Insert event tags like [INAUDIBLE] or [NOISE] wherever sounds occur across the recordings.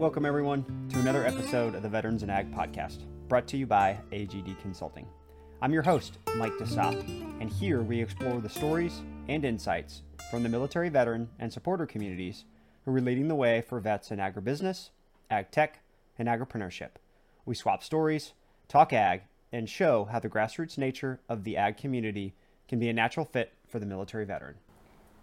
Welcome, everyone, to another episode of the Veterans and Ag podcast, brought to you by AGD Consulting. I'm your host, Mike DeSop, and here we explore the stories and insights from the military veteran and supporter communities who are leading the way for vets in agribusiness, ag tech, and agripreneurship. We swap stories, talk ag, and show how the grassroots nature of the ag community can be a natural fit for the military veteran.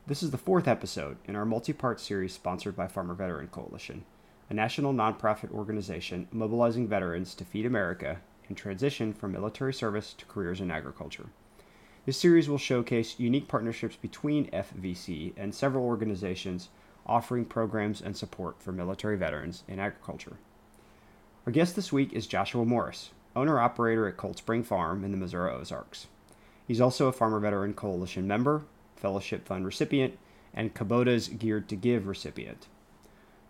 This is the fourth episode in our multi part series sponsored by Farmer Veteran Coalition a national nonprofit organization mobilizing veterans to feed America and transition from military service to careers in agriculture. This series will showcase unique partnerships between FVC and several organizations offering programs and support for military veterans in agriculture. Our guest this week is Joshua Morris, owner operator at Cold Spring Farm in the Missouri Ozarks. He's also a Farmer Veteran Coalition member, Fellowship Fund recipient, and Kubota's Geared to Give recipient.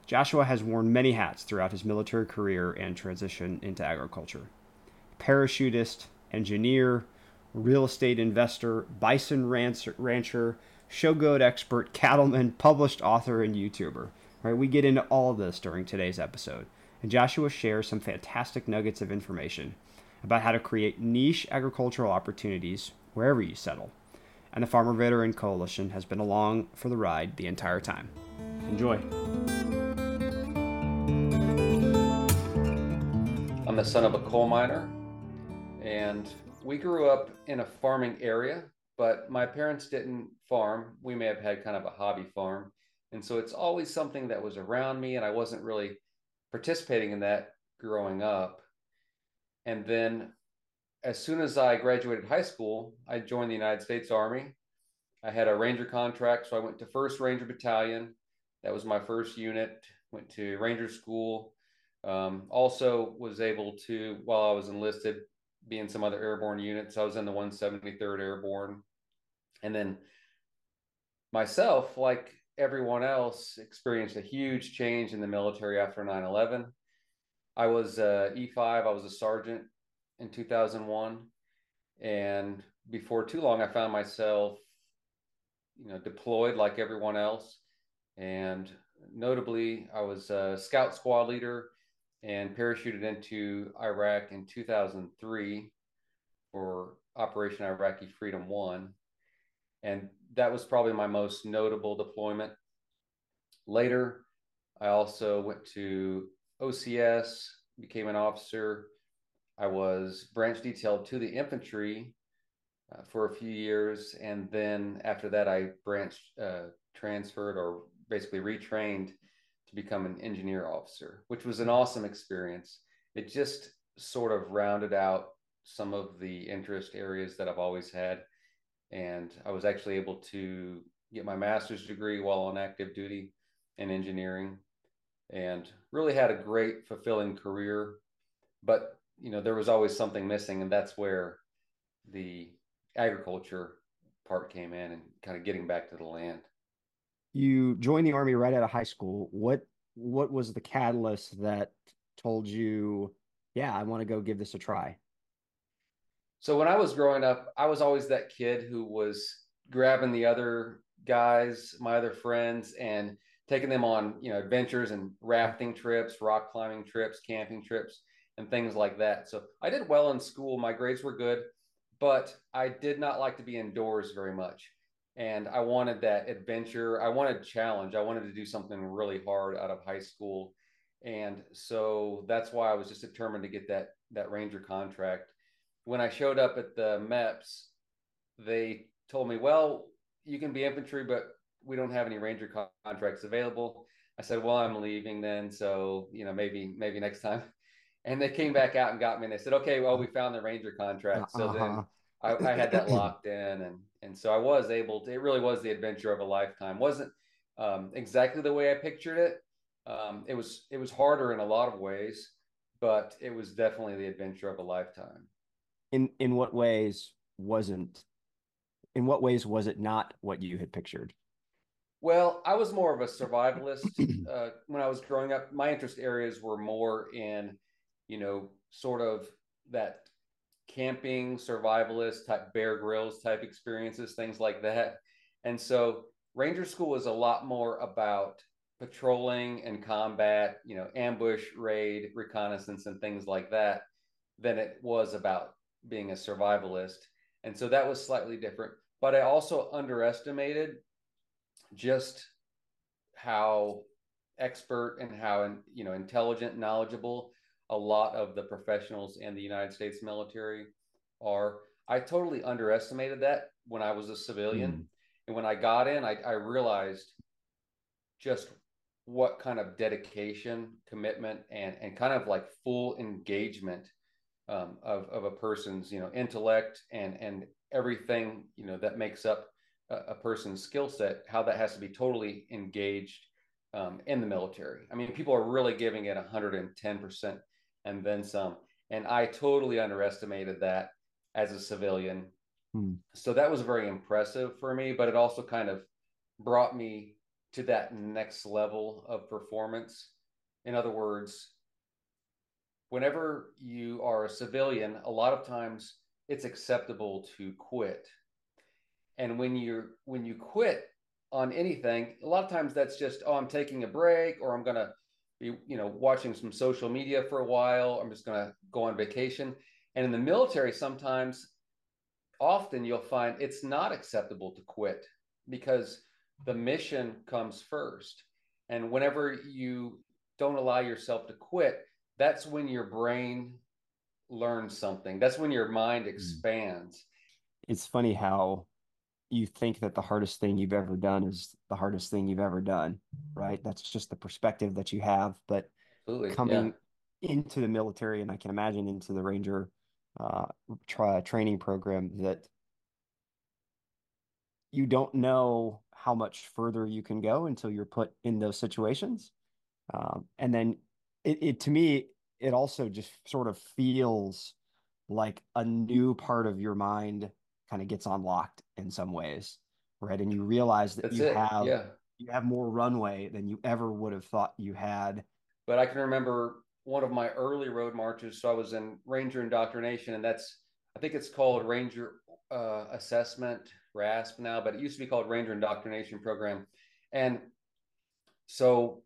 Joshua has worn many hats throughout his military career and transition into agriculture. Parachutist, engineer, real estate investor, bison rancher, show goat expert, cattleman, [LAUGHS] published author, and YouTuber. Right, we get into all of this during today's episode, and Joshua shares some fantastic nuggets of information about how to create niche agricultural opportunities wherever you settle. And the Farmer Veteran Coalition has been along for the ride the entire time. Enjoy. The son of a coal miner, and we grew up in a farming area, but my parents didn't farm. We may have had kind of a hobby farm. And so it's always something that was around me, and I wasn't really participating in that growing up. And then as soon as I graduated high school, I joined the United States Army. I had a Ranger contract, so I went to 1st Ranger Battalion. That was my first unit. Went to Ranger School, um, also was able to, while I was enlisted, be in some other airborne units. I was in the 173rd Airborne. And then myself, like everyone else, experienced a huge change in the military after 9 11. I was uh, E5, I was a sergeant in 2001. And before too long, I found myself, you know, deployed like everyone else. And notably, I was a scout squad leader and parachuted into Iraq in 2003 for Operation Iraqi Freedom One. And that was probably my most notable deployment. Later, I also went to OCS, became an officer. I was branch detailed to the infantry uh, for a few years. And then after that, I branched, uh, transferred or basically retrained to become an engineer officer, which was an awesome experience. It just sort of rounded out some of the interest areas that I've always had. And I was actually able to get my master's degree while on active duty in engineering and really had a great, fulfilling career. But, you know, there was always something missing. And that's where the agriculture part came in and kind of getting back to the land you joined the army right out of high school. What what was the catalyst that told you, yeah, I want to go give this a try? So when I was growing up, I was always that kid who was grabbing the other guys, my other friends, and taking them on, you know, adventures and rafting trips, rock climbing trips, camping trips, and things like that. So I did well in school. My grades were good, but I did not like to be indoors very much and I wanted that adventure. I wanted challenge. I wanted to do something really hard out of high school, and so that's why I was just determined to get that that Ranger contract. When I showed up at the MEPS, they told me, "Well, you can be infantry, but we don't have any Ranger co- contracts available." I said, "Well, I'm leaving then, so you know maybe maybe next time." And they came back out and got me, and they said, "Okay, well, we found the Ranger contract." So uh-huh. then I, I, had that [CLEARS THROAT] locked in, and and so I was able to. It really was the adventure of a lifetime. wasn't um, exactly the way I pictured it. Um, it was it was harder in a lot of ways, but it was definitely the adventure of a lifetime. In in what ways wasn't? In what ways was it not what you had pictured? Well, I was more of a survivalist [CLEARS THROAT] uh, when I was growing up. My interest areas were more in, you know, sort of that camping, survivalist type Bear Grylls type experiences, things like that. And so Ranger School is a lot more about patrolling and combat, you know, ambush, raid, reconnaissance, and things like that than it was about being a survivalist. And so that was slightly different. But I also underestimated just how expert and how you know intelligent, knowledgeable a lot of the professionals in the United States military are. I totally underestimated that when I was a civilian. Mm. And when I got in, I, I realized just what kind of dedication, commitment, and and kind of like full engagement um, of of a person's you know intellect and and everything you know that makes up a, a person's skill set, how that has to be totally engaged um, in the military. I mean, people are really giving it 110 percent and then some, and I totally underestimated that as a civilian. Hmm. So that was very impressive for me, but it also kind of brought me to that next level of performance. In other words, whenever you are a civilian, a lot of times it's acceptable to quit. And when you when you quit on anything, a lot of times that's just oh I'm taking a break or I'm going to be you know watching some social media for a while, I'm just going to go on vacation. And in the military sometimes often you'll find it's not acceptable to quit because the mission comes first. And whenever you don't allow yourself to quit, that's when your brain learns something. That's when your mind hmm. expands. It's funny how you think that the hardest thing you've ever done is the hardest thing you've ever done, right? That's just the perspective that you have. But Absolutely. coming yeah. into the military, and I can imagine into the Ranger uh, tra- training program, that you don't know how much further you can go until you're put in those situations. Um, and then it, it to me it also just sort of feels like a new part of your mind kind of gets unlocked in some ways right and you realize that That's you it. have yeah. you have more runway than you ever would have thought you had but i can remember one of my early road marches so i was in ranger indoctrination and that's i think it's called ranger uh, assessment RASP now but it used to be called ranger indoctrination program and so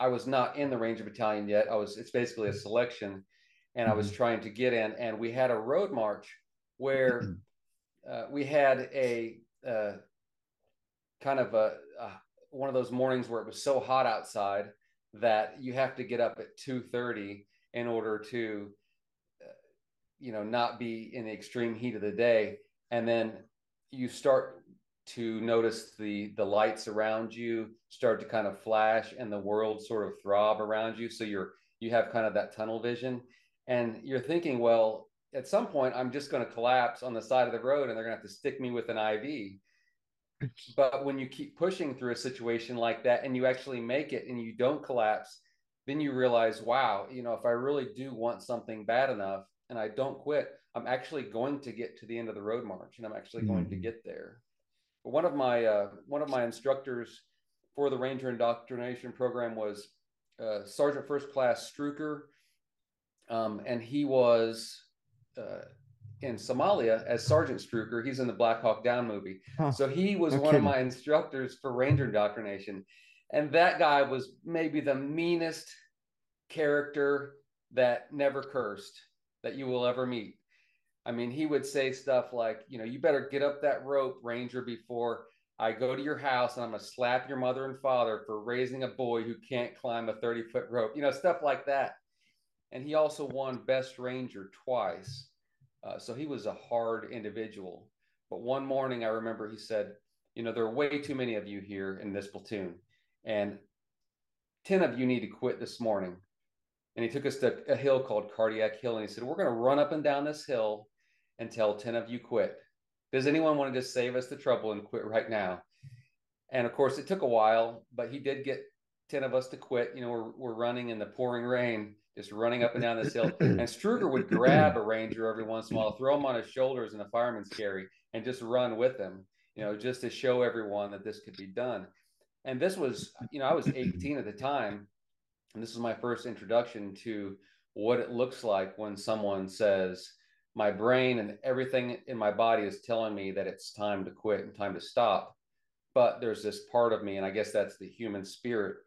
I was not in the Ranger Battalion yet. I was. It's basically a selection, and I was mm-hmm. trying to get in. And we had a road march where. [CLEARS THROAT] uh, we had a uh, kind of a, one of those mornings where it was so hot outside that you have to get up at two thirty in order to, uh, you know, not be in the extreme heat of the day. And then you start to notice the the lights around you start to kind of flash and the world sort of throb around you so you're you have kind of that tunnel vision and you're thinking well at some point i'm just going to collapse on the side of the road and they're going to have to stick me with an iv [LAUGHS] but when you keep pushing through a situation like that and you actually make it and you don't collapse then you realize wow you know if i really do want something bad enough and i don't quit i'm actually going to get to the end of the road march and i'm actually mm-hmm. going to mm. get there one of my uh, one of my instructors for the Ranger indoctrination program was uh, Sergeant First Class Struecker, um, and he was uh, in Somalia as Sergeant Struecker. He's in the Black Hawk Down movie, huh. so he was no one kidding. of my instructors for Ranger indoctrination, and that guy was maybe the meanest character that never cursed that you will ever meet. I mean, he would say stuff like, you know, you better get up that rope, Ranger, before I go to your house and I'm going to slap your mother and father for raising a boy who can't climb a 30 foot rope, you know, stuff like that. And he also won Best Ranger twice. Uh, so he was a hard individual. But one morning, I remember he said, you know, there are way too many of you here in this platoon, and 10 of you need to quit this morning. And he took us to a hill called Cardiac Hill, and he said, We're going to run up and down this hill until 10 of you quit. Does anyone want to just save us the trouble and quit right now? And of course, it took a while, but he did get 10 of us to quit. You know, we're, we're running in the pouring rain, just running up and down this hill. [LAUGHS] And Struecker would grab a ranger every once in a while, throw him on his shoulders in a fireman's carry, and just run with him, you know, just to show everyone that this could be done. And this was, you know, I was 18 at the time. And this was my first introduction to what it looks like when someone says, my brain and everything in my body is telling me that it's time to quit and time to stop. But there's this part of me, and I guess that's the human spirit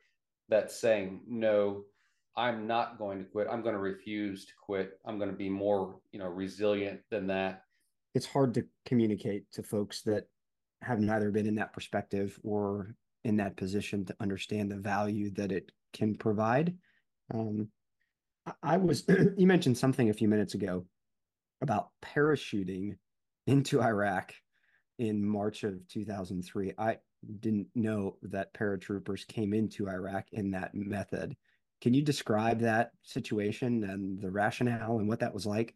that's saying no i'm not going to quit. I'm going to refuse to quit. I'm going to be more you know resilient than that. It's hard to communicate to folks that have neither been in that perspective or in that position to understand the value that it can provide. Um, i was [CLEARS THROAT] you mentioned something a few minutes ago about parachuting into iraq in march of 2003 i didn't know that paratroopers came into Iraq in that method. Can you describe that situation and the rationale and what that was like?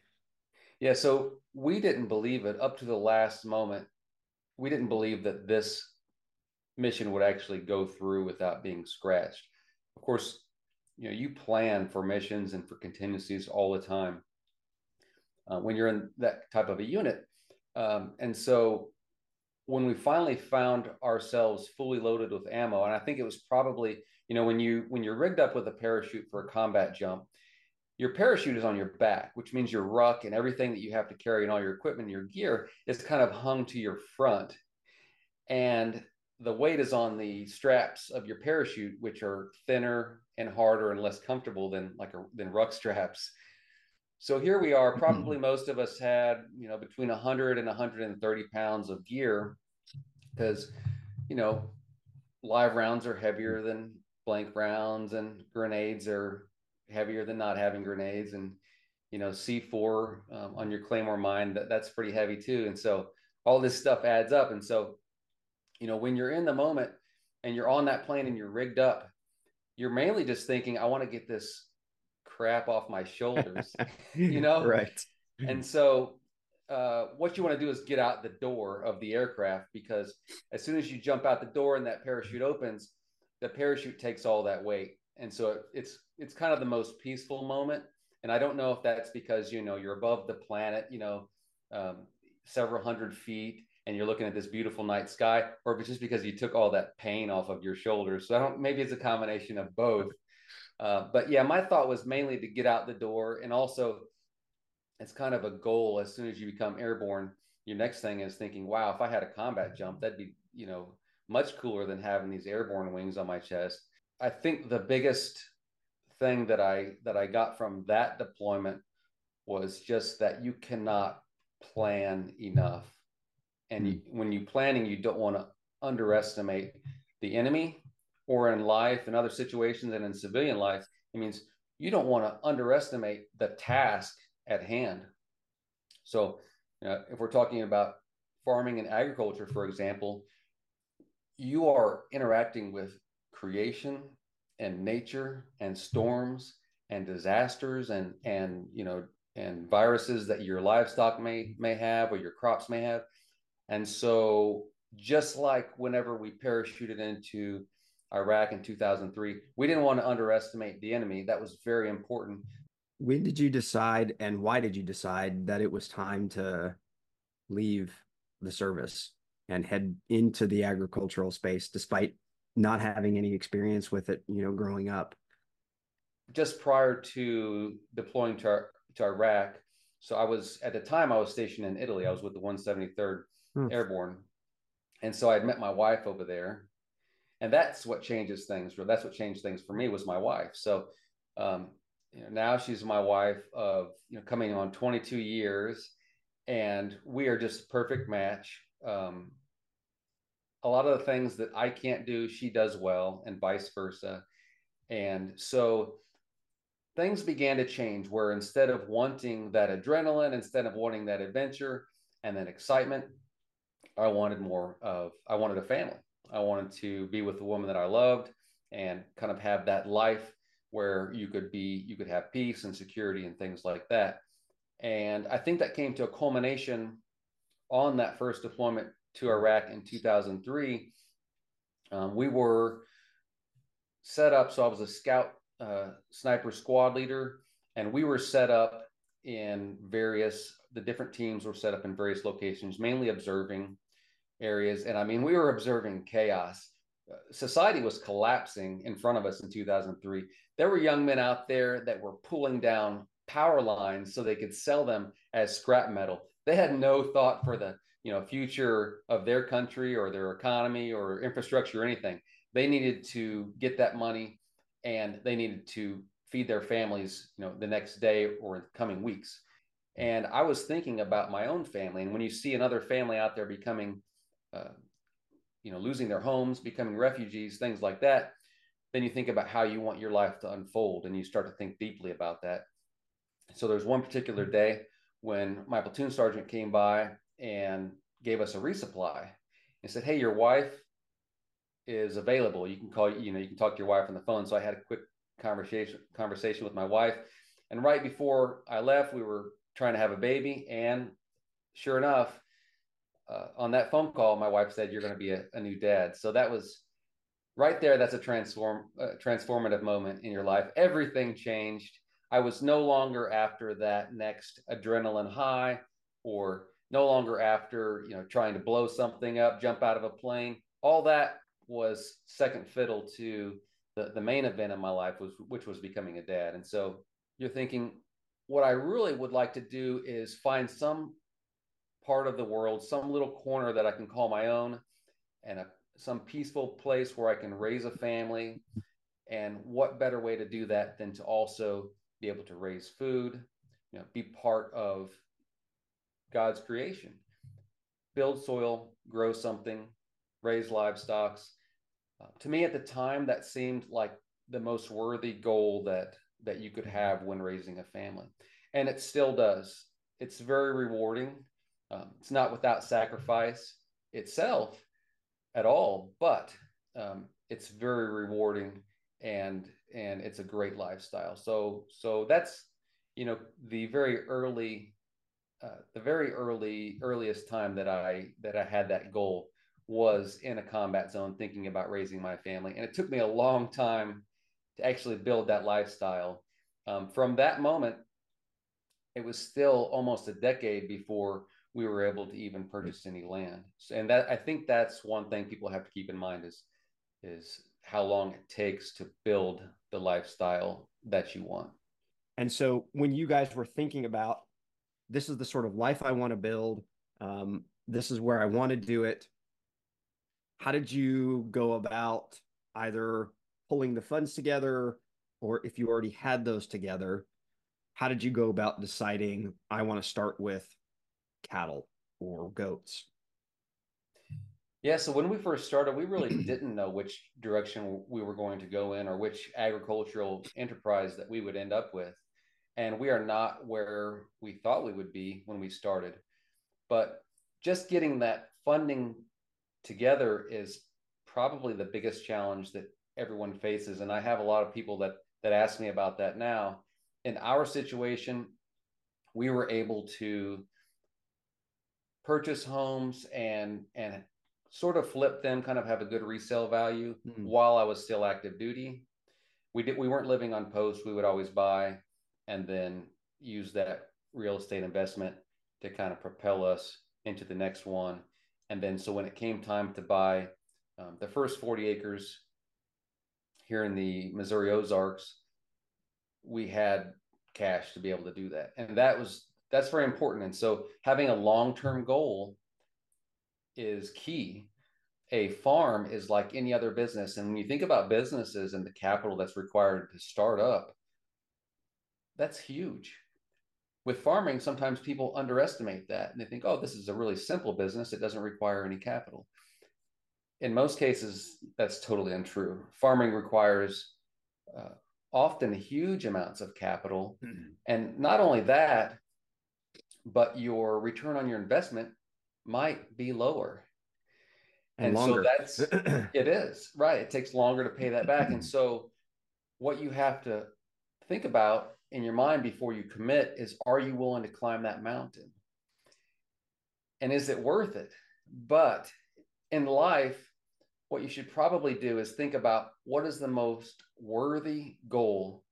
Yeah, so we didn't believe it up to the last moment. We didn't believe that this mission would actually go through without being scratched. Of course, you know, you plan for missions and for contingencies all the time uh, when you're in that type of a unit. Um, and so when we finally found ourselves fully loaded with ammo, and I think it was probably, you know, when you when you're rigged up with a parachute for a combat jump, your parachute is on your back, which means your ruck and everything that you have to carry and all your equipment, and your gear is kind of hung to your front. And the weight is on the straps of your parachute, which are thinner and harder and less comfortable than like a, than ruck straps. So here we are. Mm-hmm. Probably most of us had, you know, between 100 and 130 pounds of gear because, you know, live rounds are heavier than blank rounds and grenades are heavier than not having grenades. And, you know, C4 um, on your Claymore mine, that, that's pretty heavy too. And so all this stuff adds up. And so, you know, when you're in the moment and you're on that plane and you're rigged up, you're mainly just thinking, I want to get this crap off my shoulders, [LAUGHS] you know? Right. And so, uh, what you want to do is get out the door of the aircraft because as soon as you jump out the door and that parachute opens, the parachute takes all that weight. And so it's it's kind of the most peaceful moment. And I don't know if that's because you know you're above the planet, you know, um, several hundred feet, and you're looking at this beautiful night sky, or if it's just because you took all that pain off of your shoulders. So I don't. Maybe it's a combination of both. Uh, but yeah, my thought was mainly to get out the door, and also it's kind of a goal. As soon as you become airborne, your next thing is thinking, "Wow, if I had a combat jump, that'd be you know much cooler than having these airborne wings on my chest." I think the biggest thing that I that I got from that deployment was just that you cannot plan enough, and you, when you're planning, you don't want to underestimate the enemy or in life and other situations and in civilian life, it means you don't want to underestimate the task at hand. So, uh, if we're talking about farming and agriculture, for example, you are interacting with creation and nature and storms and disasters and and you know and viruses that your livestock may may have or your crops may have and so just like whenever we parachuted into Iraq in 2003. We didn't want to underestimate the enemy. That was very important. When did you decide and why did you decide that it was time to leave the service and head into the agricultural space despite not having any experience with it, you know, growing up? Just prior to deploying to, to Iraq, so I was at the time I was stationed in Italy. I was with the 173rd hmm. Airborne. And so I'd met my wife over there and that's what changes things. That's what changed things for me was my wife. So um, you know, now she's my wife of you know coming on 22 years, and we are just a perfect match. Um, a lot of the things that I can't do, she does well, and vice versa. And so things began to change where instead of wanting that adrenaline, instead of wanting that adventure and that excitement, I wanted more of, I wanted a family. I wanted to be with the woman that I loved and kind of have that life where you could be, you could have peace and security and things like that. And I think that came to a culmination on that first deployment to Iraq in 2003. Um, we were set up, so I was a scout uh, sniper squad leader, and we were set up in various, the different teams were set up in various locations, mainly observing areas. And I mean, we were observing chaos. Society was collapsing in front of us in 2003. There were young men out there that were pulling down power lines so they could sell them as scrap metal. They had no thought for the you know future of their country or their economy or infrastructure or anything. They needed to get that money and they needed to feed their families, you know, the next day or in coming weeks. And I was thinking about my own family. And when you see another family out there becoming, uh, you know, losing their homes, becoming refugees, things like that, then you think about how you want your life to unfold and you start to think deeply about that. So there's one particular day when my platoon sergeant came by and gave us a resupply and said, Hey, your wife is available. You can call, you know, you can talk to your wife on the phone. So I had a quick conversation conversation with my wife. And right before I left, we were trying to have a baby. And sure enough, uh, on that phone call, my wife said, "You're going to be a, a, new dad." So that was right there. That's a transform uh, transformative moment in your life. Everything changed. I was no longer after that next adrenaline high, or no longer after you know trying to blow something up, jump out of a plane. All that was second fiddle to the, the main event in my life was which was becoming a dad and so you're thinking what i really would like to do is find some part of the world some little corner that i can call my own and a, some peaceful place where i can raise a family and what better way to do that than to also be able to raise food you know be part of god's creation build soil grow something raise livestock uh, to me at the time, that seemed like the most worthy goal that that you could have when raising a family, and it still does. It's very rewarding. Um, it's not without sacrifice itself at all, but um, it's very rewarding and and it's a great lifestyle. So so that's you know the very early uh, the very early earliest time that I that I had that goal was in a combat zone thinking about raising my family. And it took me a long time to actually build that lifestyle. Um, from that moment, it was still almost a decade before we were able to even purchase any land. And that I think that's one thing people have to keep in mind is is how long it takes to build the lifestyle that you want. And so when you guys were thinking about this is the sort of life I want to build, um, this is where I want to do it how did you go about either pulling the funds together or if you already had those together how did you go about deciding i want to start with cattle or goats yeah so when we first started we really [CLEARS THROAT] didn't know which direction we were going to go in or which agricultural enterprise that we would end up with. And we are not where we thought we would be when we started. But just getting that funding together is probably the biggest challenge that everyone faces. And i have a lot of people that that ask me about that now. In our situation we were able to purchase homes and and sort of flip them kind of have a good resale value mm-hmm. while i was still active duty we did we weren't living on post we would always buy and then use that real estate investment to kind of propel us into the next one and then, so when it came time to buy um, the first 40 acres here in the Missouri Ozarks, we had cash to be able to do that. And that was, that's very important. And so having a long term goal is key. A farm is like any other business. And when you think about businesses and the capital that's required to start up, that's huge with farming, sometimes people underestimate that and they think, oh, this is a really simple business. It doesn't require any capital. In most cases, that's totally untrue. Farming requires uh, often huge amounts of capital. Mm-hmm. And not only that, but your return on your investment might be lower. And, and so that's [CLEARS THROAT] it is right. It takes longer to pay that back. and [CLEARS THROAT] so what you have to think about in your mind before you commit is are you willing to climb that mountain? And is it worth it? But in life, what you should probably do is think about what is the most worthy goal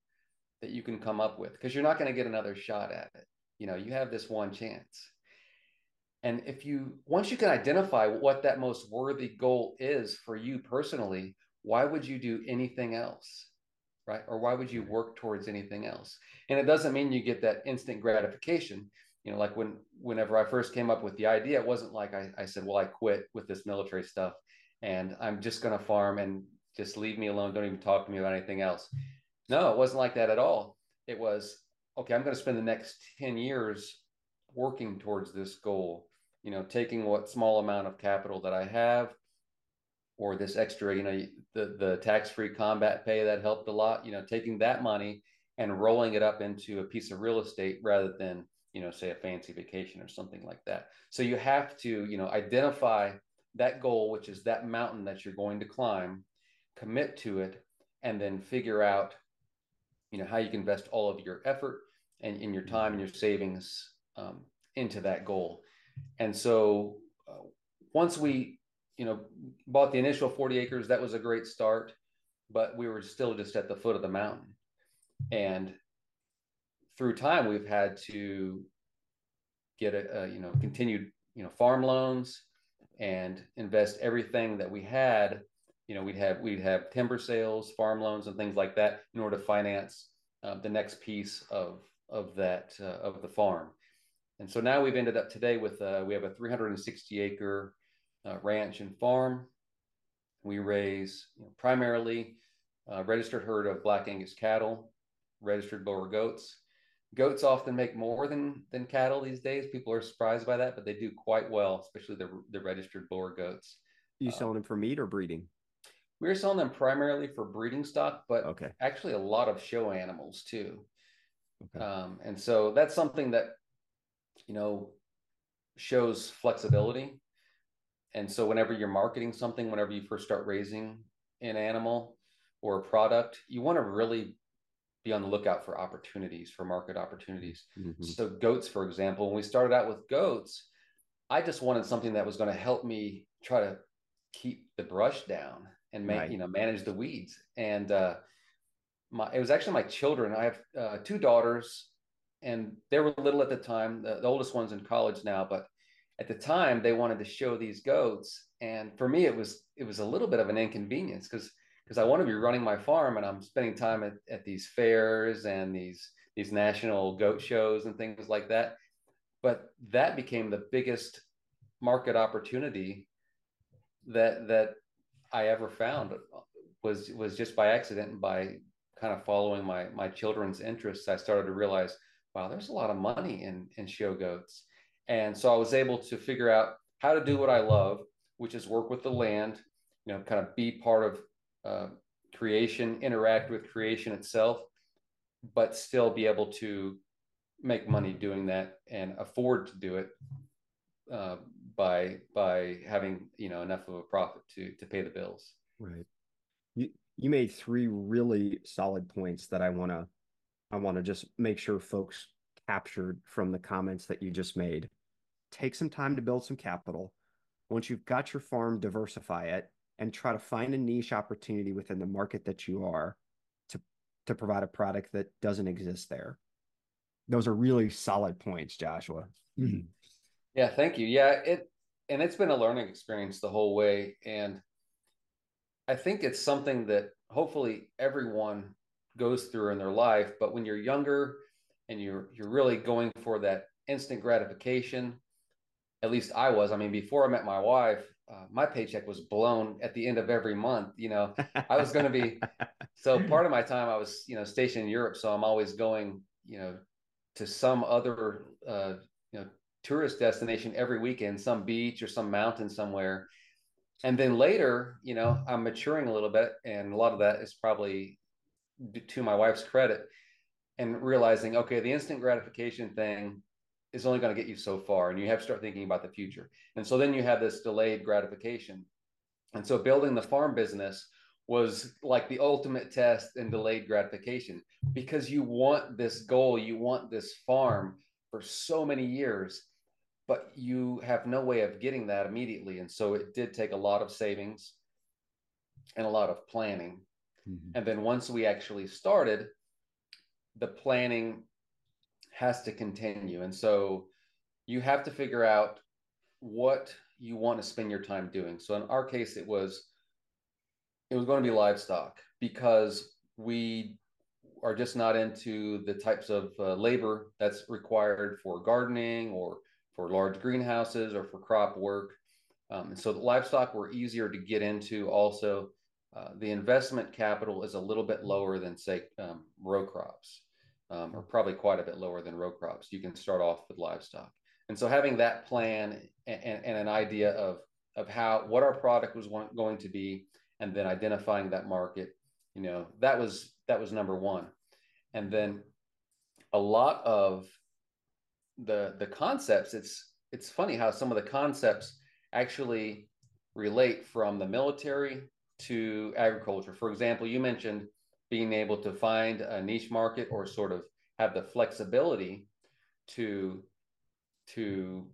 that you can come up with because you're not going to get another shot at it. You know, you have this one chance. And if you, once you can identify what that most worthy goal is for you personally, why would you do anything else? right? Or why would you work towards anything else? And it doesn't mean you get that instant gratification. You know, like when whenever I first came up with the idea, it wasn't like I, I said, well, I quit with this military stuff and I'm just to farm and just leave me alone. Don't even talk to me about anything else. No, it wasn't like that at all. It was, okay, I'm to spend the next 10 years working towards this goal, you know, taking what small amount of capital that I have or this extra, you know, the, the tax-free combat pay that helped a lot, you know, taking that money and rolling it up into a piece of real estate rather than, you know, say a fancy vacation or something like that. So you have to, you know, identify that goal, which is that mountain that you're going to climb, commit to it, and then figure out, you know, how you can invest all of your effort and in your time and your savings um, into that goal. And so uh, once we, you know, bought the initial 40 acres, that was a great start, but we were still just at the foot of the mountain. And through time, we've had to get a, a you know, continued, you know, farm loans and invest everything that we had. You know, we'd have we'd have timber sales, farm loans, and things like that in order to finance uh, the next piece of of that uh, of the farm. And so now we've ended up today with uh, we have a 360 acre uh, ranch and farm. We raise you know, primarily uh, registered herd of black Angus cattle, registered Boer goats. Goats often make more than than cattle these days. People are surprised by that, but they do quite well, especially the the registered Boer goats. Are you uh, selling them for meat or breeding? We're selling them primarily for breeding stock, but okay. actually a lot of show animals too. Okay. Um, and so that's something that you know shows flexibility. And so whenever you're marketing something, whenever you first start raising an animal or a product, you want to really be on the lookout for opportunities, for market opportunities. Mm-hmm. So, goats, for example, when we started out with goats, I just wanted something that was going to help me try to keep the brush down and make, right. you know, manage the weeds. And uh, my, it was actually my children. I have uh, two daughters, and they were little at the time. The, the oldest one's in college now, but at the time they wanted to show these goats. And for me, it was it was a little bit of an inconvenience because because I want to be running my farm and I'm spending time at, at these fairs and these these national goat shows and things like that. But that became the biggest market opportunity that that I ever found was was just by accident and by kind of following my my children's interests. I started to realize, wow, there's a lot of money in in show goats, and so I was able to figure out how to do what I love, which is work with the land, you know, kind of be part of uh, creation, interact with creation itself, but still be able to make money doing that and afford to do it uh, by by having you know enough of a profit to to pay the bills. Right. You you made three really solid points that I want to I want to just make sure folks captured from the comments that you just made. Take some time to build some capital. Once you've got your farm, diversify it and try to find a niche opportunity within the market that you are to to provide a product that doesn't exist there. Those are really solid points, Joshua. Mm-hmm. Yeah, thank you. Yeah, it and it's been a learning experience the whole way and I think it's something that hopefully everyone goes through in their life, but when you're younger and you're you're really going for that instant gratification, at least I was. I mean, before I met my wife, uh, my paycheck was blown at the end of every month. You know, I was going to be [LAUGHS] so part of my time I was you know stationed in Europe, so I'm always going you know to some other uh, you know tourist destination every weekend, some beach or some mountain somewhere. And then later, you know, I'm maturing a little bit, and a lot of that is probably to my wife's credit, and realizing, okay, the instant gratification thing is only going to get you so far and you have to start thinking about the future. And so then you have this delayed gratification. And so building the farm business was like the ultimate test in delayed gratification because you want this goal you want this farm for so many years but you have no way of getting that immediately. And so it did take a lot of savings and a lot of planning mm-hmm. and then once we actually started the planning has to continue. And so you have to figure out what you want to spend your time doing. So in our case, it was it was going to be livestock because we are just not into the types of uh, labor that's required for gardening or for large greenhouses or for crop work. Um, and so the livestock were easier to get into also uh, the investment capital is a little bit lower than say um, row crops, um, or probably quite a bit lower than row crops. You can start off with livestock, and so having that plan and, and, and an idea of of how what our product was going to be, and then identifying that market, you know, that was that was number one, and then a lot of the the concepts. It's it's funny how some of the concepts actually relate from the military to agriculture. For example, you mentioned being able to find a niche market or sort of have the flexibility to to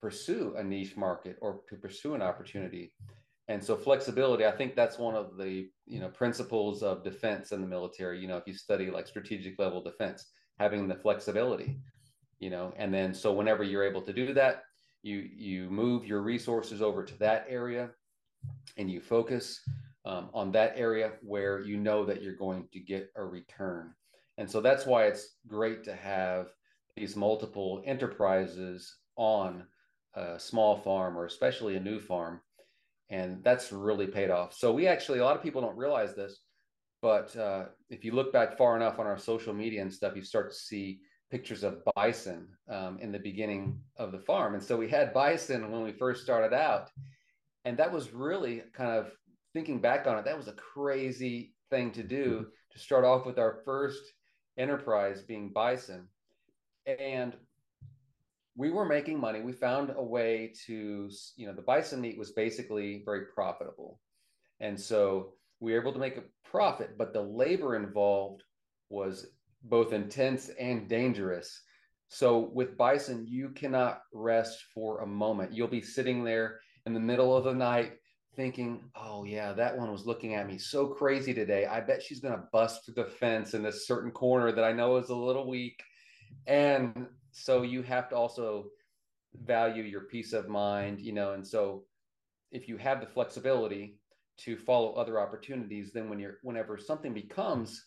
pursue a niche market or to pursue an opportunity. And so flexibility, I think that's one of the you know principles of defense in the military. You know, if you study like strategic level defense, having the flexibility, you know, and then so whenever you're able to do that, you you move your resources over to that area and you focus um, on that area where you know that you're going to get a return. And so that's why it's great to have these multiple enterprises on a small farm or especially a new farm. And that's really paid off. So we actually, a lot of people don't realize this, but uh, if you look back far enough on our social media and stuff, you start to see pictures of bison um, in the beginning of the farm. And so we had bison when we first started out and that was really kind of thinking back on it that was a crazy thing to do mm-hmm. to start off with our first enterprise being bison. And we were making money. We found a way to you know the bison meat was basically very profitable. And so we were able to make a profit but the labor involved was both intense and dangerous. So with bison you cannot rest for a moment. You'll be sitting there in the middle of the night thinking, oh, yeah, that one was looking at me so crazy today. I bet she's going to bust through the fence in this certain corner that I know is a little weak. And so you have to also value your peace of mind, you know, and so if you have the flexibility to follow other opportunities, then when you're, whenever something becomes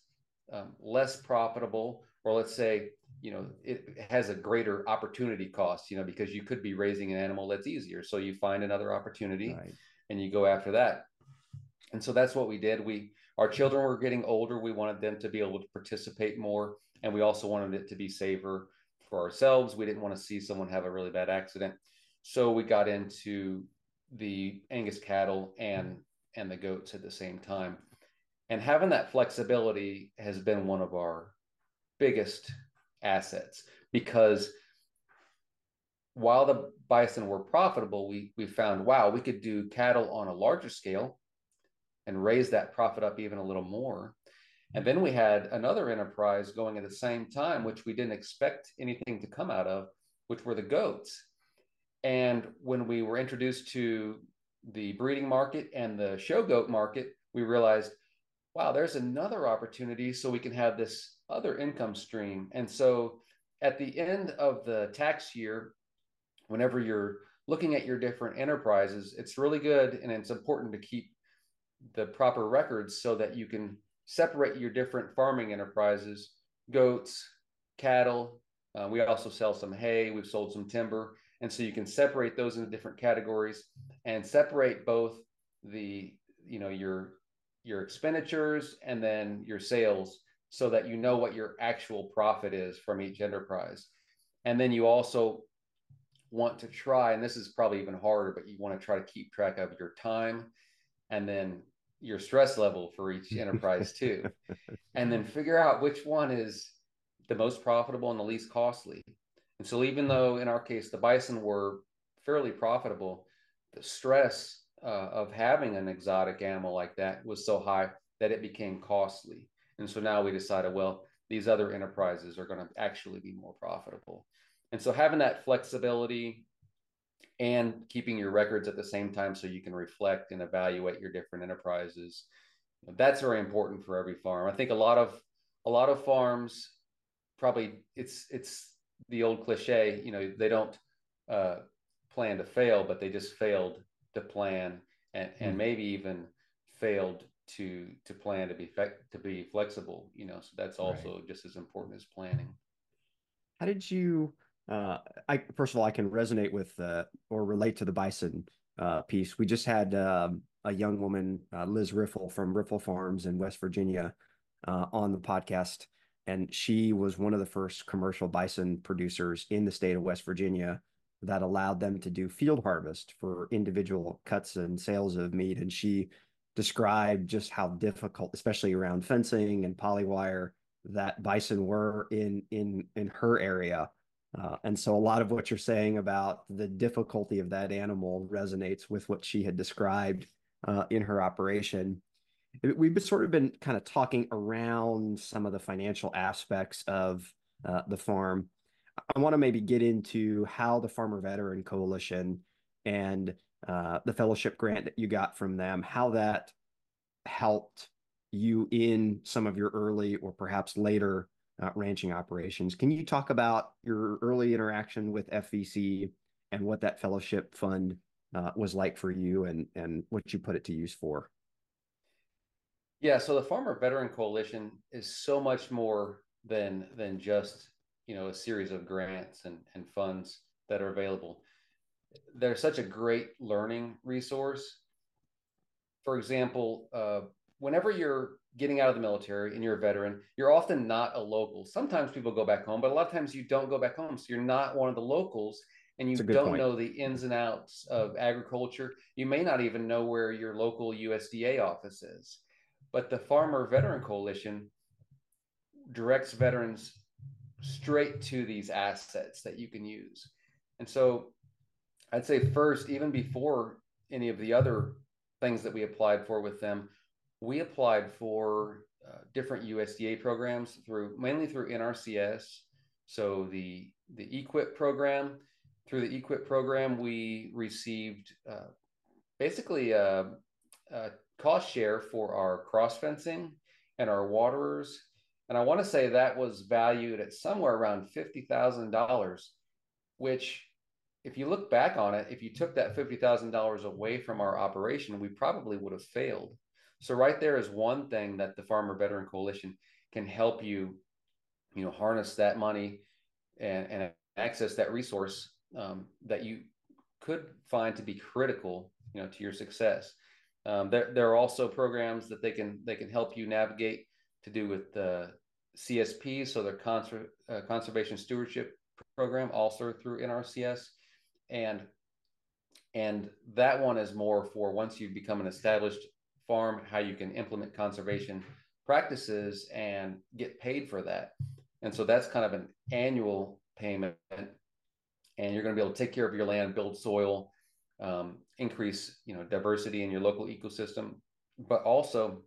um, less profitable, or let's say you know it has a greater opportunity cost you know because you could be raising an animal that's easier. So you find another opportunity right. and you go after that. And so that's what we did. We our children were getting older. We wanted them to be able to participate more and we also wanted it to be safer for ourselves. We didn't want to see someone have a really bad accident. So we got into the angus cattle and and the goats at the same time. And having that flexibility has been one of our biggest assets because while the bison were profitable, we, we found, wow, we could do cattle on a larger scale and raise that profit up even a little more. And then we had another enterprise going at the same time, which we didn't expect anything to come out of, which were the goats. And when we were introduced to the breeding market and the show goat market, we realized, wow, there's another opportunity so we can have this other income stream. And so at the end of the tax year, whenever you're looking at your different enterprises, it's really good and it's important to keep the proper records so that you can separate your different farming enterprises goats, cattle. Uh, we also sell some hay, we've sold some timber. And so you can separate those into different categories and separate both the, you know, your your expenditures and then your sales so that you know what your actual profit is from each enterprise. And then you also want to try, and this is probably even harder, but you want to try to keep track of your time and then your stress level for each [LAUGHS] enterprise too. and then figure out which one is the most profitable and the least costly. And so, even though in our case the bison were fairly profitable, the stress uh, of having an exotic animal like that was so high that it became costly. And so now we decided, well, these other enterprises are going to actually be more profitable. And so having that flexibility and keeping your records at the same time so you can reflect and evaluate your different enterprises that's very important for every farm i think a lot of a lot of farms probably it's it's the old cliche you know they don't uh, plan to fail but they just failed to plan and, and hmm. maybe even failed to to plan to be to be flexible you know so that's also right. just as important as planning how did you uh i first of all i can resonate with uh or relate to the bison uh piece we just had um a young woman, uh, Liz Riffle from Riffle Farms in West Virginia, uh, on the podcast. And she was one of the first commercial bison producers in the state of West Virginia that allowed them to do field harvest for individual cuts and sales of meat. And she described just how difficult, especially around fencing and polywire, that bison were in in in her area. Uh, and so a lot of what you're saying about the difficulty of that animal resonates with what she had described uh, in her operation. We've sort of been kind of talking around some of the financial aspects of uh, the farm. I want to maybe get into how the Farmer Veteran Coalition and uh, the fellowship grant that you got from them, how that helped you in some of your early or perhaps later uh, ranching operations. Can you talk about your early interaction with FVC and what that fellowship fund uh, was like for you and and what you put it to use for? Yeah, so the Farmer Veteran Coalition is so much more than than just you know a series of grants and, and funds that are available. They're such a great learning resource. For example, uh, whenever you're getting out of the military and you're a veteran, you're often not a local. Sometimes people go back home, but a lot of times you don't go back home. So you're not one of the locals and you don't point. know the ins and outs of agriculture. You may not even know where your local USDA office is. But the Farmer Veteran Coalition directs veterans straight to these assets that you can use. And so I'd say first, even before any of the other things that we applied for with them, we applied for uh, different USDA programs through mainly through NRCS. So the the EQIP program, through the EQIP program, we received uh, basically a, a, cost share for our cross fencing and our waterers. And I want to say that was valued at somewhere around $50,000, which, if you look back on it, if you took that $50,000 away from our operation, we probably would have failed. So right there is one thing that the Farmer Veteran Coalition can help you, you know, harness that money and, and access that resource um, that you could find to be critical, you know, to your success. Um, there, there are also programs that they can they can help you navigate to do with the CSP, so their conser- uh, conservation stewardship program, also through NRCS, and and that one is more for once you become an established farm, how you can implement conservation practices and get paid for that. And so that's kind of an annual payment. And you're going to be able to take care of your land, build soil, um, increase you know diversity in your local ecosystem, but also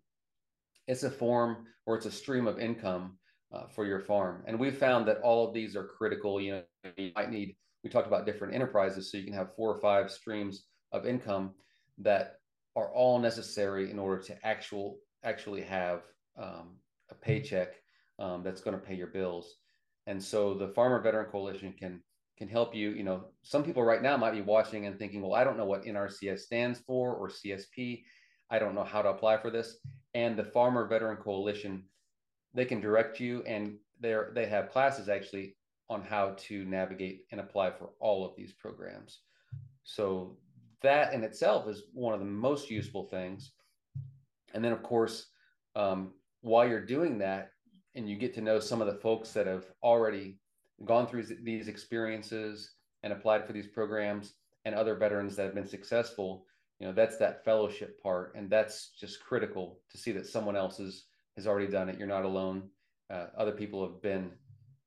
it's a form or it's a stream of income uh, for your farm. And we've found that all of these are critical. You know, you might need. We talked about different enterprises, so you can have four or five streams of income that are all necessary in order to actual actually have um, a paycheck um, that's going to pay your bills. And so the Farmer Veteran Coalition can can help you. You know, some people right now might be watching and thinking, well, I don't know what NRCS stands for or CSP. I don't know how to apply for this. And the Farmer Veteran Coalition, they can direct you, and they're they have classes actually on how to navigate and apply for all of these programs. So that in itself is one of the most useful things. And then, of course, um, while you're doing that, and you get to know some of the folks that have already gone through these experiences and applied for these programs, and other veterans that have been successful, you know, that's that fellowship part, and that's just critical to see that someone else has has already done it. You're not alone. Uh, other people have been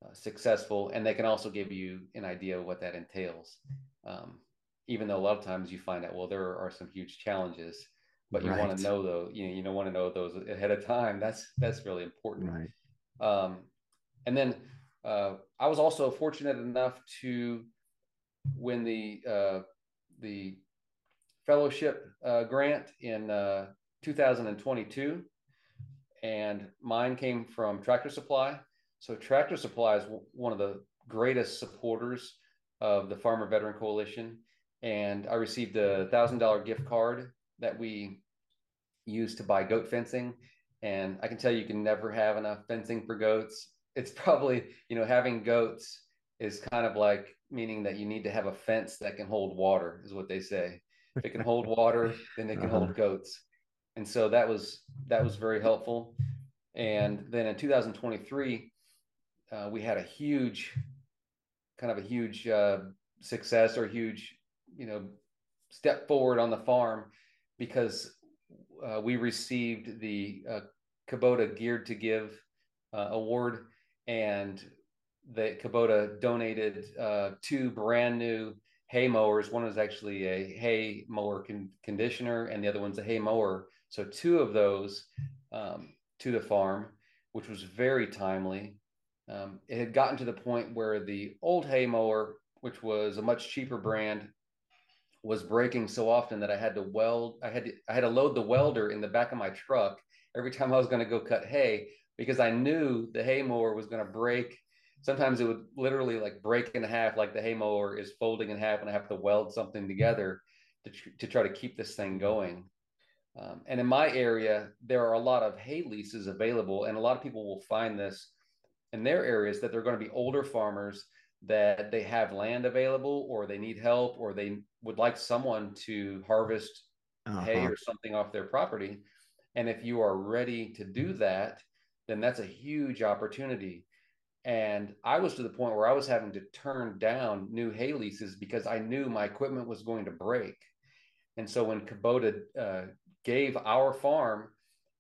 uh, successful, and they can also give you an idea of what that entails. Um, even though a lot of times you find out, well, there are some huge challenges, but you right. want to know though, you know, you don't want to know those ahead of time. That's, that's really important. Right. Um, and then uh, I was also fortunate enough to win the, uh, the fellowship uh, grant in uh, 2022. And mine came from Tractor Supply. So Tractor Supply is one of the greatest supporters of the Farmer Veteran Coalition and I received a thousand dollar gift card that we used to buy goat fencing. And I can tell you, you can never have enough fencing for goats. It's probably, you know, having goats is kind of like meaning that you need to have a fence that can hold water, is what they say. If it can hold water, then it can uh-huh. hold [LAUGHS] goats. And so that was that was very helpful. And then in 2023, uh, we had a huge, kind of a huge uh, success or huge, you know, step forward on the farm because uh, we received the uh, Kubota Geared to Give uh, award, and the Kubota donated two brand new hay mowers. One was actually a hay mower con- conditioner, and the other one's a hay mower. So two of those um, to the farm, which was very timely. Um, it had gotten to the point where the old hay mower, which was a much cheaper brand, was breaking so often that I had to weld. I had to, I had to load the welder in the back of my truck every time I was going to go cut hay because I knew the hay mower was going to break. Sometimes it would literally like break in half, like the hay mower is folding in half, and I have to weld something together to, to try to keep this thing going. Um, and in my area, there are a lot of hay leases available, and a lot of people will find this in their areas that they're going to be older farmers that they have land available or they need help or they would like someone to harvest uh-huh. hay or something off their property. And if you are ready to do that, then that's a huge opportunity. And I was to the point where I was having to turn down new hay leases because I knew my equipment was going to break. And so when Kubota uh, gave our farm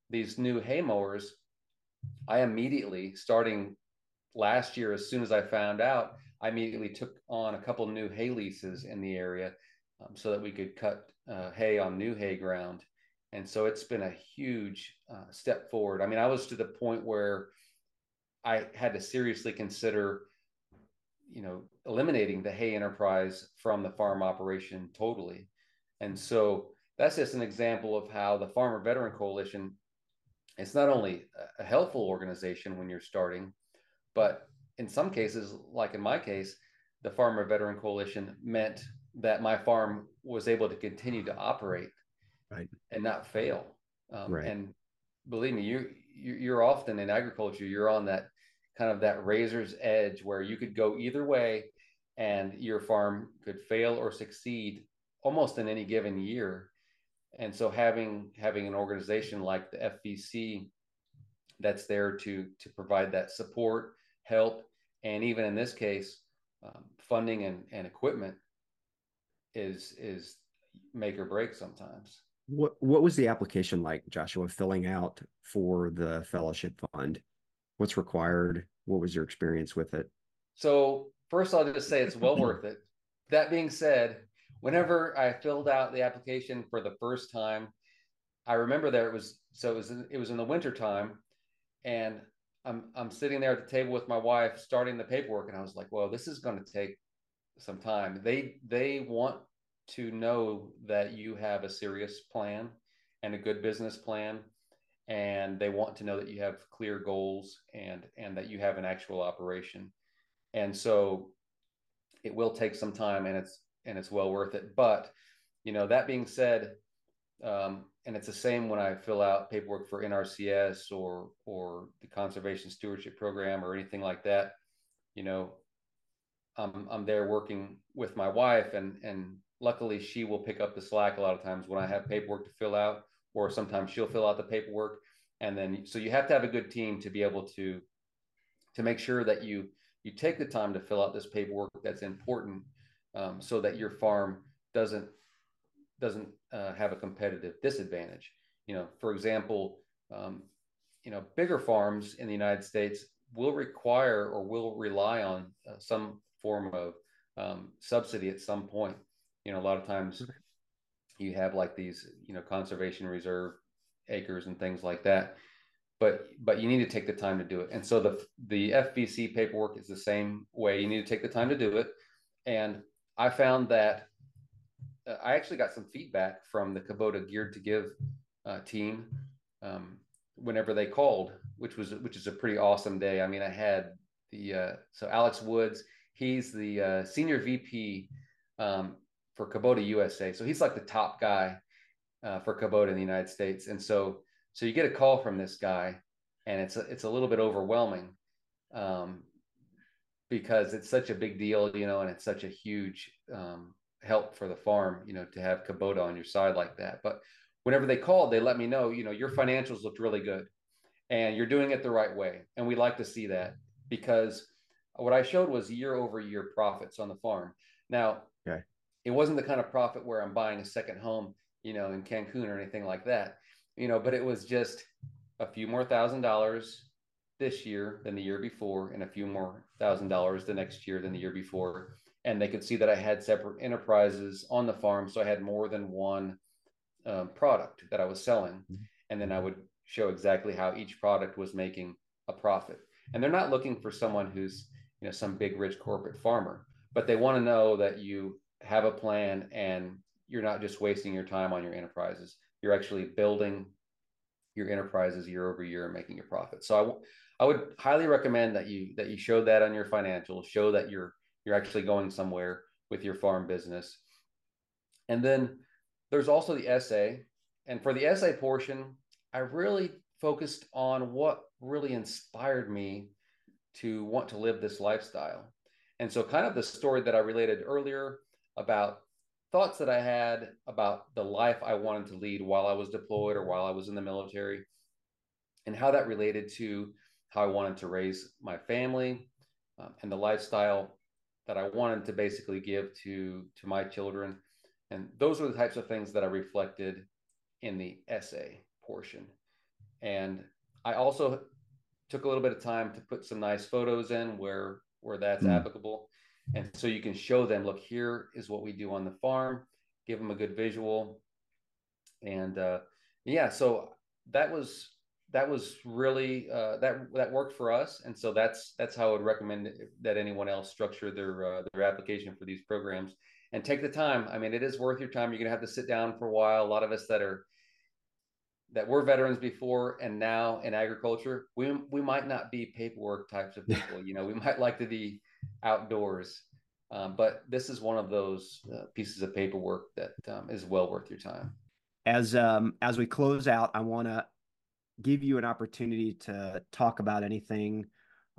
these new hay mowers, I immediately, starting last year, as soon as I found out, I immediately took on a couple new hay leases in the area um, so that we could cut uh, hay on new hay ground. And so it's been a huge uh, step forward. I mean, I was to the point where I had to seriously consider, you know, eliminating the hay enterprise from the farm operation totally. And so that's just an example of how the Farmer Veteran Coalition it's not only a helpful organization when you're starting, but in some cases, like in my case, the Farmer Veteran Coalition meant that my farm was able to continue to operate right. and not fail. Um, right. And believe me, you you're often in agriculture. You're on that kind of that razor's edge where you could go either way, and your farm could fail or succeed almost in any given year. And so having having an organization like the FVC that's there to to provide that support, help, and even in this case, um, funding and, and equipment is is make or break sometimes. What what was the application like, Joshua, filling out for the fellowship fund? What's required? What was your experience with it? So first, I'll just say it's well [CLEARS THROAT] worth it. That being said, whenever I filled out the application for the first time, I remember that it was so it was in, it was in the winter time, and I'm I'm sitting there at the table with my wife starting the paperwork, and I was like, well, this is going to take some time. They they want to know that you have a serious plan and a good business plan and they want to know that you have clear goals and and that you have an actual operation and so it will take some time and it's and it's well worth it but you know that being said um, and it's the same when i fill out paperwork for nrcs or or the conservation stewardship program or anything like that you know i'm i'm there working with my wife and and luckily she will pick up the slack a lot of times when I have paperwork to fill out, or sometimes she'll fill out the paperwork. And then, so you have to have a good team to be able to, to make sure that you, you take the time to fill out this paperwork that's important um, so that your farm doesn't, doesn't uh, have a competitive disadvantage. You know, for example, um, you know, bigger farms in the United States will require or will rely on uh, some form of um, subsidy at some point. You know a lot of times you have like these you know conservation reserve acres and things like that but but you need to take the time to do it. And so the the fvc paperwork is the same way. You need to take the time to do it. And i found that uh, i actually got some feedback from the kubota geared to give uh, team um, whenever they called which was which is a pretty awesome day i mean i had the uh, so alex woods he's the uh, senior vp um, for Kubota USA. So he's like the top guy uh, for Kubota in the United States. And so, so you get a call from this guy, and it's a, it's a little bit overwhelming um, because it's such a big deal, you know, and it's such a huge um, help for the farm, you know, to have Kubota on your side like that. But whenever they called, they let me know, you know, your financials looked really good and you're doing it the right way. And we like to see that because what I showed was year over year profits on the farm. Now, okay. it wasn't the kind of profit where I'm buying a second home, you know, in Cancun or anything like that, you know, but it was just a few more thousand dollars this year than the year before and a few more thousand dollars the next year than the year before and they could see that i had separate enterprises on the farm so i had more than one um, product that i was selling mm-hmm. and then i would show exactly how each product was making a profit and they're not looking for someone who's you know some big rich corporate farmer but they want to know that you have a plan and you're not just wasting your time on your enterprises you're actually building your enterprises year over year and making a profit. So I, I would highly recommend that you that you show that on your financials, show that you're you're actually going somewhere with your farm business. And then there's also the essay. And for the essay portion, I really focused on what really inspired me to want to live this lifestyle. And so kind of the story that I related earlier about thoughts that I had about the life I wanted to lead while I was deployed or while I was in the military, and how that related to how I wanted to raise my family um, and the lifestyle that I wanted to basically give to to my children. And those were the types of things that I reflected in the essay portion. And I also took a little bit of time to put some nice photos in where where that's mm. applicable and so you can show them, look, here is what we do on the farm, give them a good visual. And uh, yeah, so that was that was really uh, that that worked for us, and so that's that's how I would recommend that anyone else structure their uh, their application for these programs and take the time. I mean, it is worth your time. You're gonna have to sit down for a while. A lot of us that are that were veterans before and now in agriculture, we we might not be paperwork types of [LAUGHS] people. you know, we might like to be outdoors. Um, but this is one of those uh, pieces of paperwork that um, is well worth your time. As um, as we close out, I want to give you an opportunity to talk about anything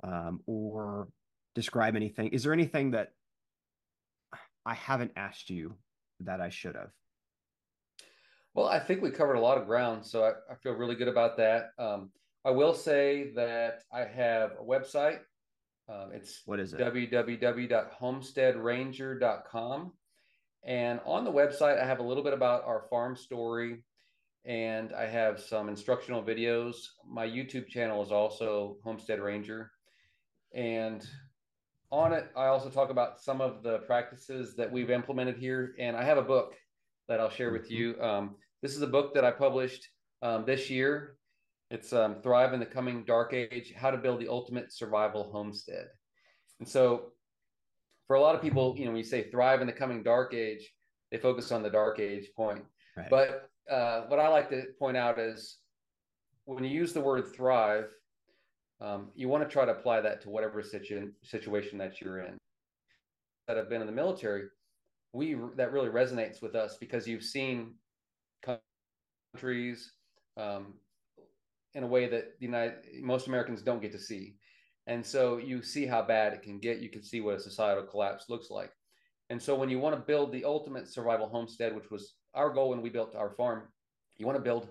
um, or describe anything. Is there anything that I haven't asked you that I should have? Well, I think we covered a lot of ground, so I, I feel really good about that. Um, I will say that I have a website um, it's what is it? www.homesteadranger.com. And on the website, I have a little bit about our farm story and I have some instructional videos. My YouTube channel is also Homestead Ranger. And on it, I also talk about some of the practices that we've implemented here. And I have a book that I'll share with mm-hmm. you. Um, this is a book that I published um, this year. It's um, Thrive in the Coming Dark Age How to Build the Ultimate Survival Homestead. And so, for a lot of people, you know, when you say thrive in the coming dark age, they focus on the dark age point. Right. But uh, what I like to point out is when you use the word thrive, um, you want to try to apply that to whatever situ- situation that you're in. That have been in the military, we that really resonates with us because you've seen countries, um, in a way that the United most Americans don't get to see. And so you see how bad it can get. You can see what a societal collapse looks like. And so when you want to build the ultimate survival homestead, which was our goal when we built our farm, you want to build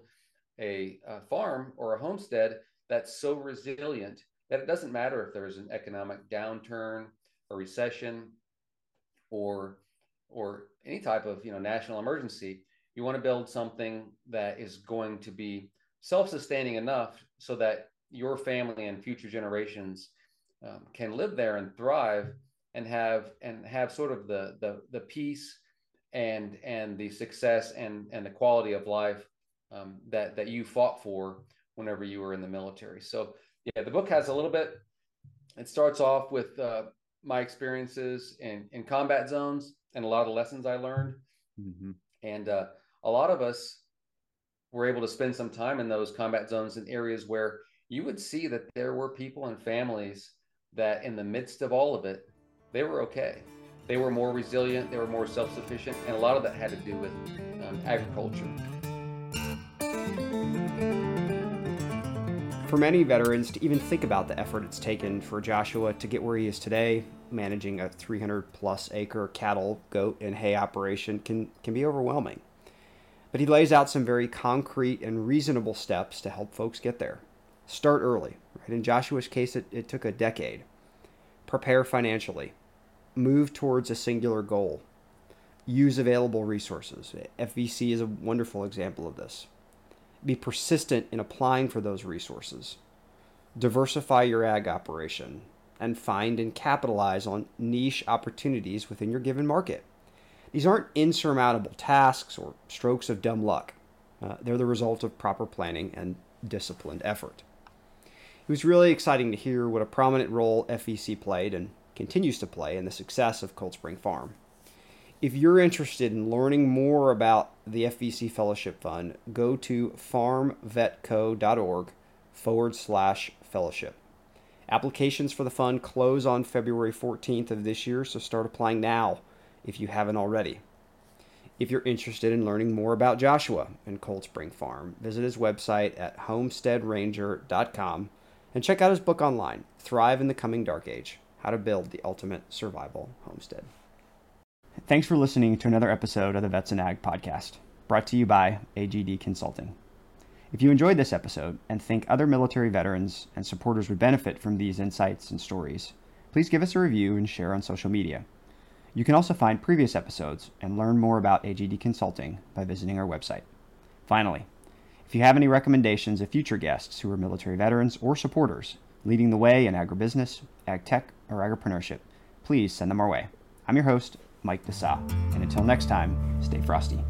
a, a farm or a homestead that's so resilient that it doesn't matter if there's an economic downturn, a recession, or or any type of you know national emergency. You want to build something that is going to be self-sustaining enough so that your family and future generations um, can live there and thrive and have and have sort of the the, the peace and and the success and and the quality of life um, that that you fought for whenever you were in the military. So yeah the book has a little bit it starts off with uh, my experiences in in combat zones and a lot of lessons i learned. Mm-hmm. and uh, a lot of us were able to spend some time in those combat zones in areas where you would see that there were people and families that in the midst of all of it they were okay they were more resilient they were more self-sufficient and a lot of that had to do with um, agriculture for many veterans to even think about the effort it's taken for joshua to get where he is today managing a 300 plus acre cattle, goat, and hay operation can, can be overwhelming. But he lays out some very concrete and reasonable steps to help folks get there. Start early. Right? In Joshua's case, it, it took a decade. Prepare financially. Move towards a singular goal. Use available resources. FVC is a wonderful example of this. Be persistent in applying for those resources. Diversify your ag operation and find and capitalize on niche opportunities within your given market. These aren't insurmountable tasks or strokes of dumb luck. Uh, they're the result of proper planning and disciplined effort. It was really exciting to hear what a prominent role FVC played and continues to play in the success of Cold Spring Farm. If you're interested in learning more about the FVC Fellowship Fund, go to farmvetco.org forward slash fellowship. Applications for the fund close on February 14th of this year, so start applying now if you haven't already. If you're interested in learning more about Joshua and Cold Spring Farm, visit his website at homesteadranger.com and check out his book online, Thrive in the Coming Dark Age How to Build the Ultimate Survival Homestead. Thanks for listening to another episode of the Vets and Ag podcast, brought to you by AGD Consulting. If you enjoyed this episode and think other military veterans and supporters would benefit from these insights and stories, please give us a review and share on social media. You can also find previous episodes and learn more about AGD Consulting by visiting our website. Finally, if you have any recommendations of future guests who are military veterans or supporters leading the way in agribusiness, ag tech, or agripreneurship, please send them our way. I'm your host, Mike Desa, and until next time, stay frosty.